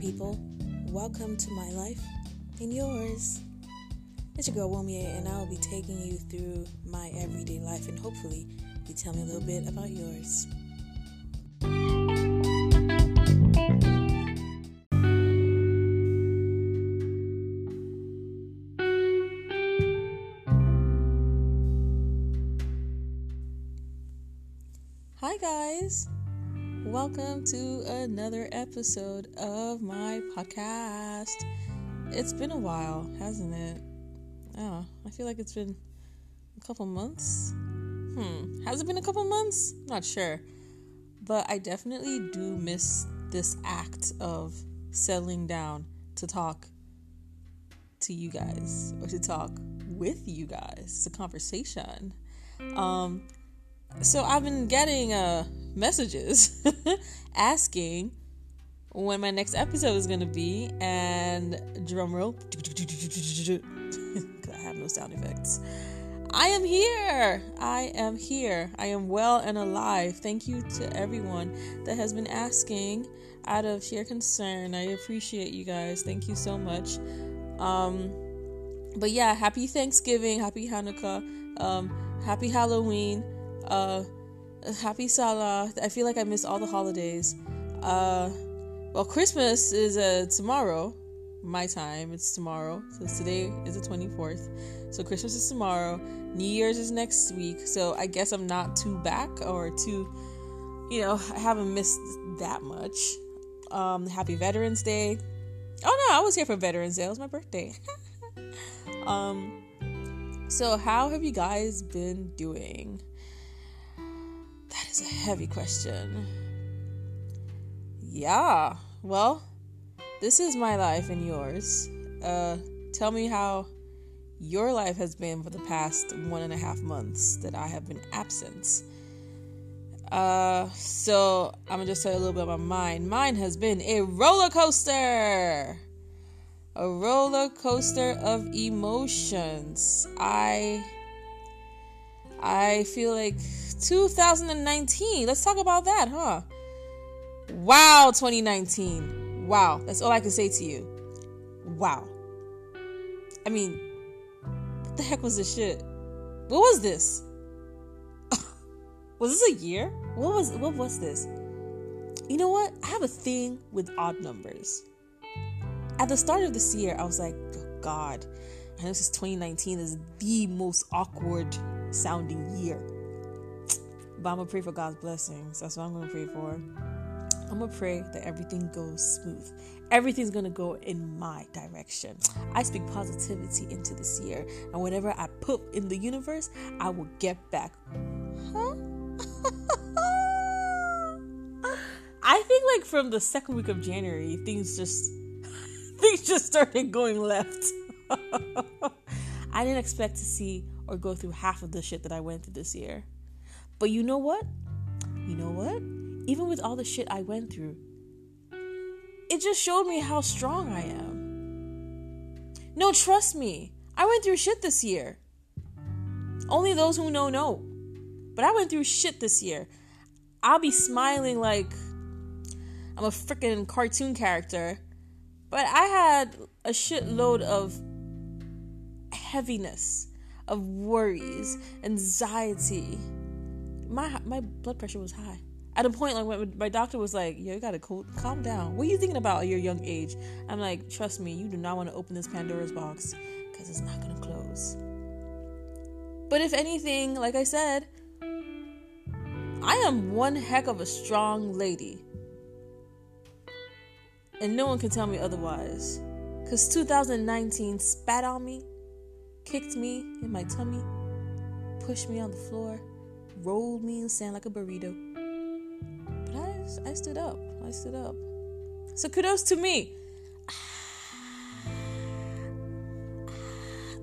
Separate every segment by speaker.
Speaker 1: People. Welcome to my life and yours. It's your girl Womie, and I will be taking you through my everyday life, and hopefully, you tell me a little bit about yours. Welcome to another episode of my podcast. It's been a while, hasn't it? Oh, I feel like it's been a couple months. Hmm, has it been a couple months? Not sure. But I definitely do miss this act of settling down to talk to you guys or to talk with you guys. It's a conversation. Um, so I've been getting uh messages asking when my next episode is going to be and drum roll I have no sound effects. I am here. I am here. I am well and alive. Thank you to everyone that has been asking out of sheer concern. I appreciate you guys. Thank you so much. Um but yeah, happy Thanksgiving, happy Hanukkah, um happy Halloween. Uh happy Salah. I feel like I missed all the holidays. Uh, well, Christmas is uh, tomorrow, my time. It's tomorrow. So today is the 24th. So Christmas is tomorrow. New Year's is next week. So I guess I'm not too back or too, you know, I haven't missed that much. Um, happy Veterans Day. Oh no, I was here for Veterans Day. It was my birthday. um, so how have you guys been doing? Is a heavy question. Yeah, well, this is my life and yours. Uh, tell me how your life has been for the past one and a half months that I have been absent. Uh, so I'm gonna just tell you a little bit about mine. Mine has been a roller coaster, a roller coaster of emotions. I, I feel like 2019. Let's talk about that, huh? Wow, 2019. Wow, that's all I can say to you. Wow. I mean, what the heck was this shit? What was this? was this a year? What was what was this? You know what? I have a thing with odd numbers. At the start of this year, I was like, oh God, I know this is 2019 this is the most awkward sounding year. But I'm gonna pray for God's blessings. That's what I'm gonna pray for. I'm gonna pray that everything goes smooth. Everything's gonna go in my direction. I speak positivity into this year, and whatever I put in the universe, I will get back. Huh? I think like from the second week of January, things just things just started going left. I didn't expect to see or go through half of the shit that I went through this year. But you know what? You know what? Even with all the shit I went through, it just showed me how strong I am. No, trust me. I went through shit this year. Only those who know know. But I went through shit this year. I'll be smiling like I'm a freaking cartoon character. But I had a shitload of heaviness, of worries, anxiety, my my blood pressure was high. At a point, like when my doctor was like, "Yo, you gotta calm down. What are you thinking about at your young age?" I'm like, "Trust me, you do not want to open this Pandora's box because it's not gonna close." But if anything, like I said, I am one heck of a strong lady, and no one can tell me otherwise. Cause 2019 spat on me, kicked me in my tummy, pushed me on the floor rolled me in sand like a burrito. But I, I stood up. I stood up. So kudos to me. Ah,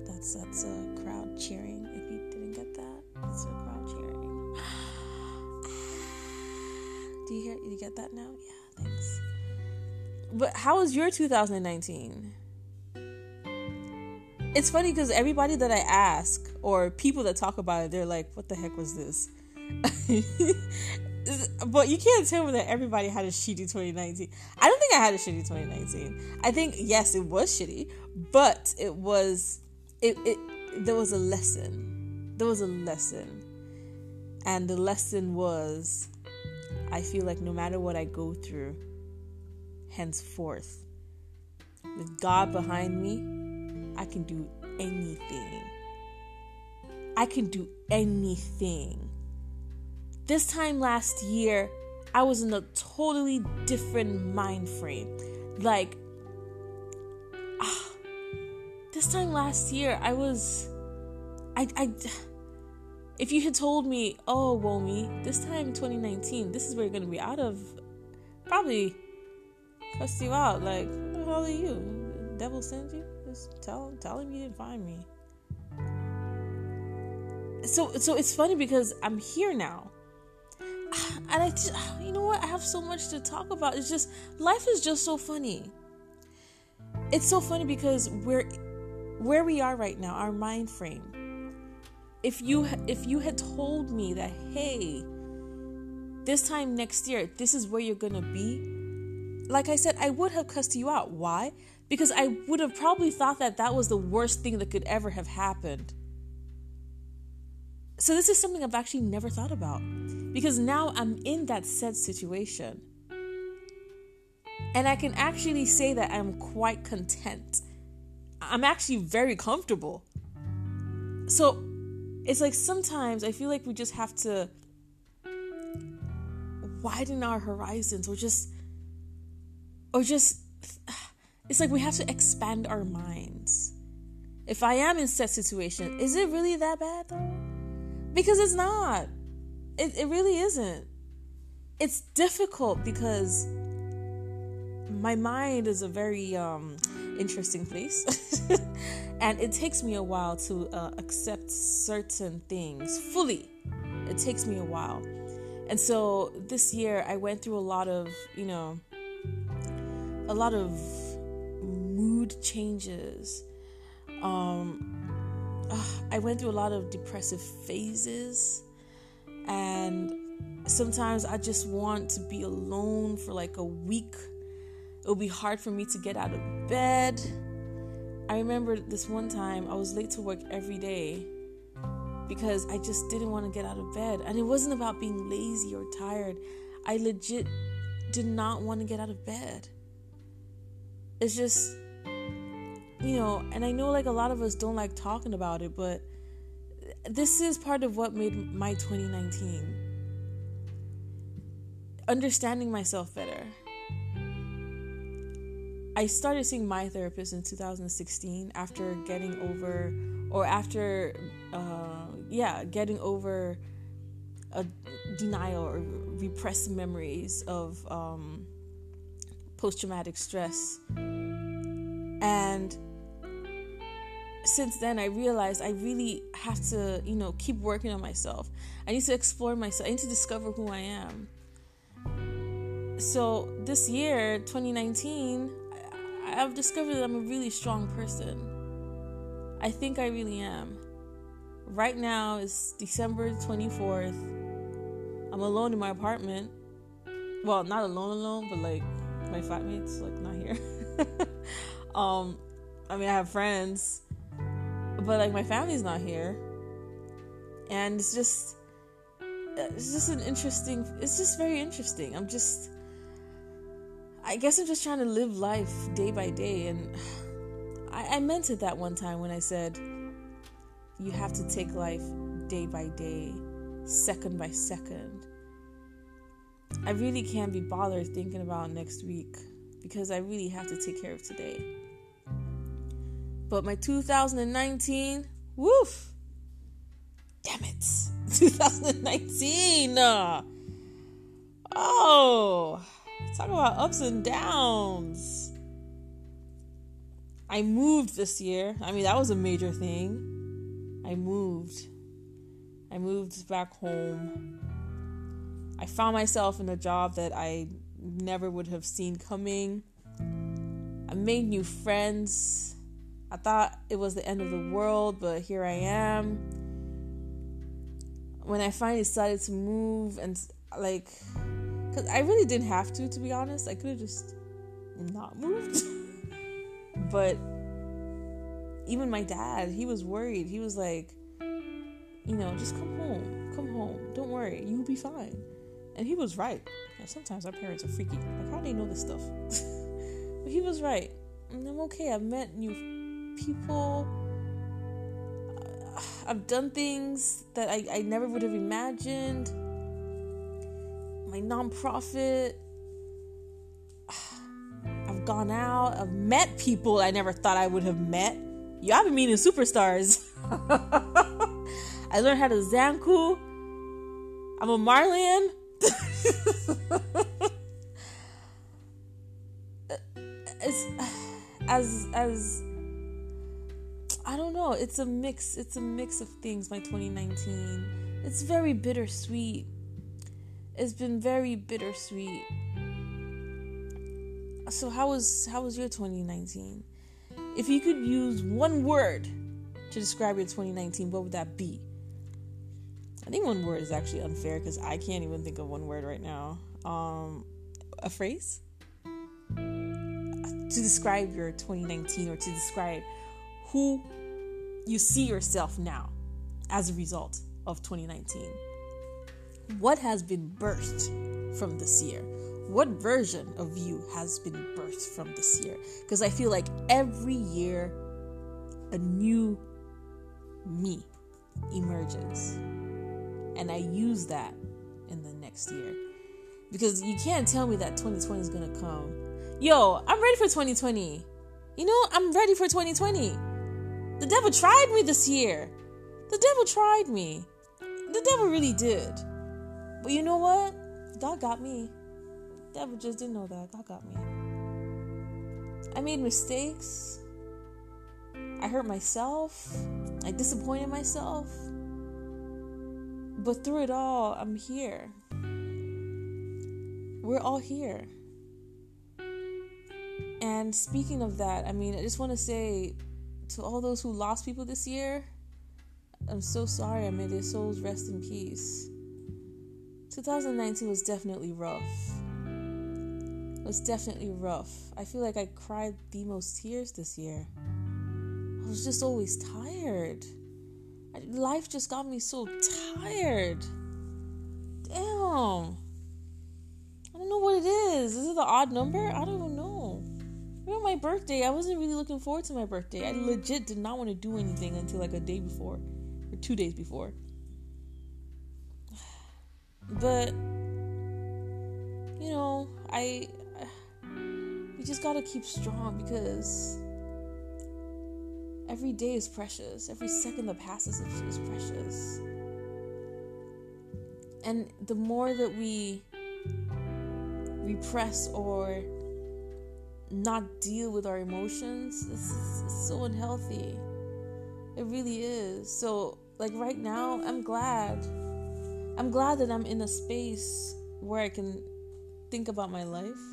Speaker 1: that's that's a crowd cheering. If you didn't get that, it's a crowd cheering. Ah, do you hear? You get that now? Yeah, thanks. But how was your 2019? It's funny because everybody that I ask or people that talk about it, they're like, "What the heck was this?" but you can't tell me that everybody had a shitty 2019. I don't think I had a shitty 2019. I think yes, it was shitty, but it was it, it there was a lesson. There was a lesson. And the lesson was I feel like no matter what I go through, henceforth, with God behind me, I can do anything. I can do anything. This time last year, I was in a totally different mind frame. Like, ah, this time last year, I was, I, I, if you had told me, oh, Womi, this time 2019, this is where you're gonna be out of, probably cuss you out. Like, what the hell are you? Devil sent you? Just tell tell him you didn't find me. So so it's funny because I'm here now. And I just, you know what? I have so much to talk about. It's just life is just so funny. It's so funny because we're where we are right now, our mind frame. If you if you had told me that, hey, this time next year, this is where you're gonna be, like I said, I would have cussed you out. Why? because I would have probably thought that that was the worst thing that could ever have happened. So, this is something I've actually never thought about because now I'm in that said situation. And I can actually say that I'm quite content. I'm actually very comfortable. So, it's like sometimes I feel like we just have to widen our horizons or just or just it's like we have to expand our minds. If I am in such situation, is it really that bad though? Because it's not. It, it really isn't. It's difficult because my mind is a very um, interesting place. and it takes me a while to uh, accept certain things fully. It takes me a while. And so this year I went through a lot of, you know, a lot of mood changes. Um, I went through a lot of depressive phases, and sometimes I just want to be alone for like a week. It would be hard for me to get out of bed. I remember this one time I was late to work every day because I just didn't want to get out of bed. And it wasn't about being lazy or tired. I legit did not want to get out of bed. It's just you know, and I know like a lot of us don't like talking about it, but this is part of what made my 2019 understanding myself better. I started seeing my therapist in 2016 after getting over, or after, uh, yeah, getting over a denial or repressed memories of um, post traumatic stress. And since then I realized I really have to, you know, keep working on myself. I need to explore myself. I need to discover who I am. So this year, 2019, I've discovered that I'm a really strong person. I think I really am. Right now is December 24th. I'm alone in my apartment. Well, not alone alone, but like my flatmates like not here. um I mean I have friends but like my family's not here. And it's just it's just an interesting it's just very interesting. I'm just i guess i'm just trying to live life day by day. And I, I meant it that one time when i said you have to take life day by day second by second i really can't be bothered thinking about next week because i really have to take care of today but my 2019, woof. Damn it. 2019. Uh, oh, talk about ups and downs. I moved this year. I mean, that was a major thing. I moved. I moved back home. I found myself in a job that I never would have seen coming. I made new friends. I thought it was the end of the world, but here I am. When I finally decided to move, and like, cause I really didn't have to. To be honest, I could have just not moved. but even my dad, he was worried. He was like, you know, just come home, come home. Don't worry, you'll be fine. And he was right. sometimes our parents are freaky. Like, how do they know this stuff? but he was right. And I'm okay. I've met new people. Uh, I've done things that I, I never would have imagined. My nonprofit. I've gone out. I've met people I never thought I would have met. I've been meeting superstars. I learned how to Zanku. I'm a Marlian. as, as as I don't know, it's a mix. It's a mix of things. My 2019. It's very bittersweet. It's been very bittersweet. So how was how was your 2019? If you could use one word to describe your 2019, what would that be? I think one word is actually unfair because I can't even think of one word right now. Um, a phrase to describe your 2019 or to describe who you see yourself now as a result of 2019. What has been birthed from this year? What version of you has been birthed from this year? Because I feel like every year a new me emerges. And I use that in the next year. Because you can't tell me that 2020 is going to come. Yo, I'm ready for 2020. You know, I'm ready for 2020. The devil tried me this year. The devil tried me. The devil really did. But you know what? God got me. The devil just didn't know that. God got me. I made mistakes. I hurt myself. I disappointed myself. But through it all, I'm here. We're all here. And speaking of that, I mean, I just want to say to all those who lost people this year, I'm so sorry. I may their souls rest in peace. 2019 was definitely rough. It was definitely rough. I feel like I cried the most tears this year. I was just always tired. Life just got me so tired. Damn. I don't know what it is. Is it the odd number? I don't even know. Remember my birthday? I wasn't really looking forward to my birthday. I legit did not want to do anything until like a day before or two days before. But you know, I we just gotta keep strong because every day is precious. Every second that passes is precious. And the more that we repress or not deal with our emotions, this is so unhealthy. It really is. So, like right now, I'm glad. I'm glad that I'm in a space where I can think about my life.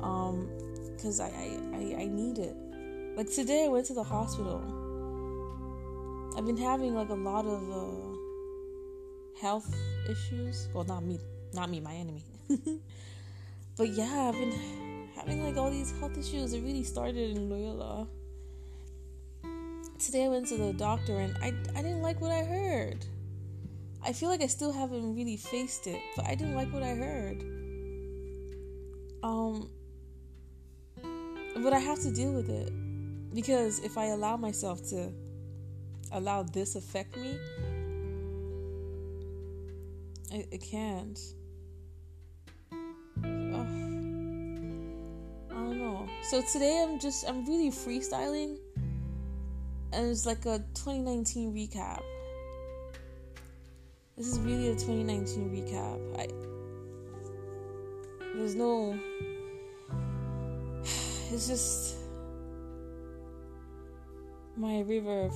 Speaker 1: Um, because I, I, I, I need it. Like today, I went to the hospital. I've been having like a lot of uh, health issues. Well, not me, not me, my enemy. but yeah, I've been having like all these health issues. It really started in Loyola. Today I went to the doctor and I, I didn't like what I heard. I feel like I still haven't really faced it, but I didn't like what I heard. Um, but I have to deal with it because if I allow myself to allow this affect me, it, it can't. I don't know. So today I'm just I'm really freestyling and it's like a 2019 recap. This is really a 2019 recap. I there's no it's just my river of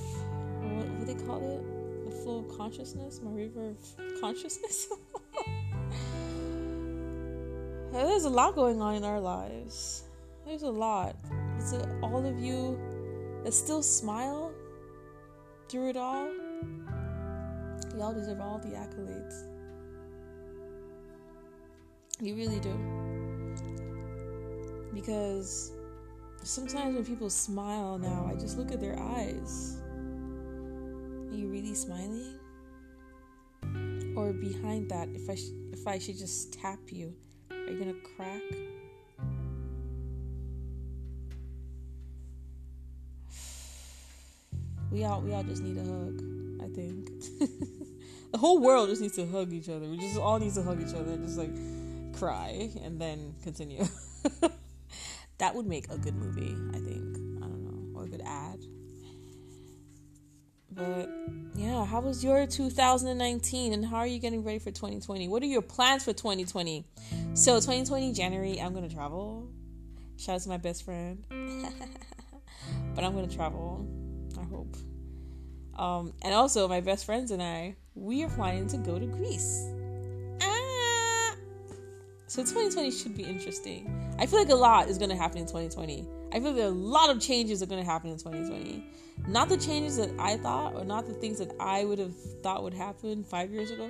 Speaker 1: what, what they call it? The flow of consciousness? My river of consciousness? There's a lot going on in our lives. There's a lot. To all of you that still smile through it all, y'all deserve all the accolades. You really do. Because sometimes when people smile now, I just look at their eyes. Are you really smiling? Or behind that, if I sh- if I should just tap you, are you gonna crack? We all we all just need a hug. I think the whole world just needs to hug each other. We just all need to hug each other, and just like cry and then continue. that would make a good movie. I think. I don't know, or a good ad. But yeah, how was your 2019 and how are you getting ready for 2020? What are your plans for 2020? So, 2020 January, I'm going to travel. Shout out to my best friend. but I'm going to travel. I hope. Um, and also, my best friends and I, we are planning to go to Greece. So 2020 should be interesting. I feel like a lot is going to happen in 2020. I feel like a lot of changes are going to happen in 2020. Not the changes that I thought, or not the things that I would have thought would happen five years ago,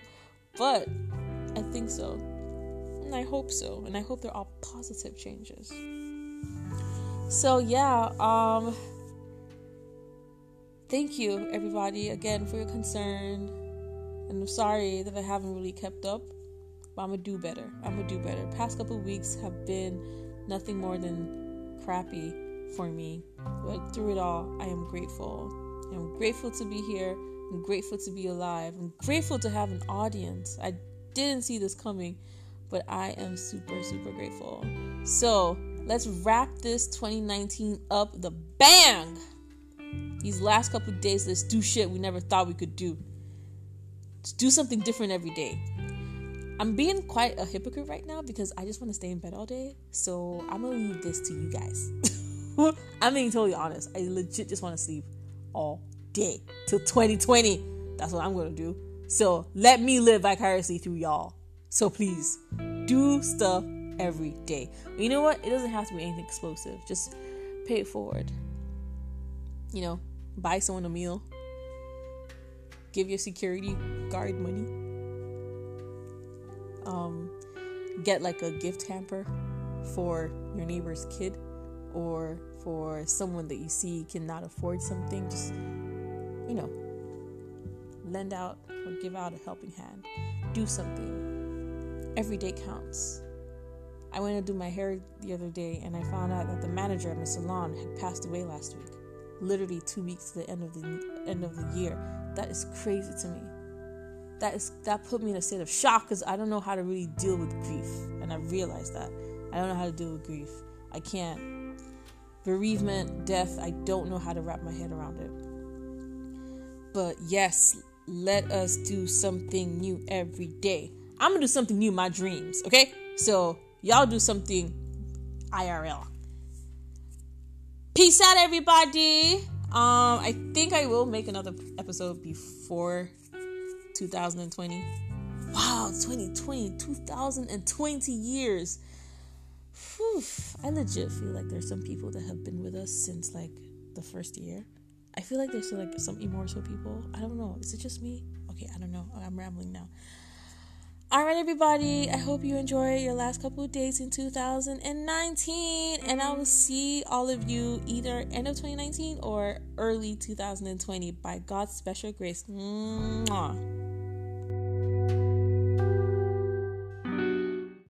Speaker 1: but I think so. And I hope so. And I hope they're all positive changes. So, yeah, um, thank you, everybody, again, for your concern. And I'm sorry that I haven't really kept up, but I'm gonna do better. I'm gonna do better. Past couple weeks have been nothing more than crappy for me. But through it all, I am grateful. I'm grateful to be here. I'm grateful to be alive. I'm grateful to have an audience. I didn't see this coming, but I am super, super grateful. So let's wrap this 2019 up the bang. These last couple days, let's do shit we never thought we could do. Let's do something different every day. I'm being quite a hypocrite right now because I just want to stay in bed all day. So I'm gonna leave this to you guys. I'm being totally honest. I legit just want to sleep all day till 2020. That's what I'm gonna do. So let me live vicariously through y'all. So please do stuff every day. You know what? It doesn't have to be anything explosive. Just pay it forward. You know, buy someone a meal. Give your security guard money um, get like a gift hamper for your neighbor's kid or for someone that you see cannot afford something just you know lend out or give out a helping hand. Do something. Every day counts. I went to do my hair the other day and i found out that the manager at my salon had passed away last week. Literally two weeks to the end of the end of the year. That is crazy to me that is that put me in a state of shock because I don't know how to really deal with grief, and I realized that I don't know how to deal with grief. I can't bereavement, death. I don't know how to wrap my head around it. But yes, let us do something new every day. I'm gonna do something new my dreams. Okay, so y'all do something IRL. Peace out, everybody. Um, I think I will make another episode before 2020. Wow, 2020, 2020 years. Whew, I legit feel like there's some people that have been with us since like the first year. I feel like there's like some immortal people. I don't know. Is it just me? Okay, I don't know. I'm rambling now. All right, everybody. I hope you enjoy your last couple of days in 2019, and I will see all of you either end of 2019 or early 2020 by God's special grace. Mwah.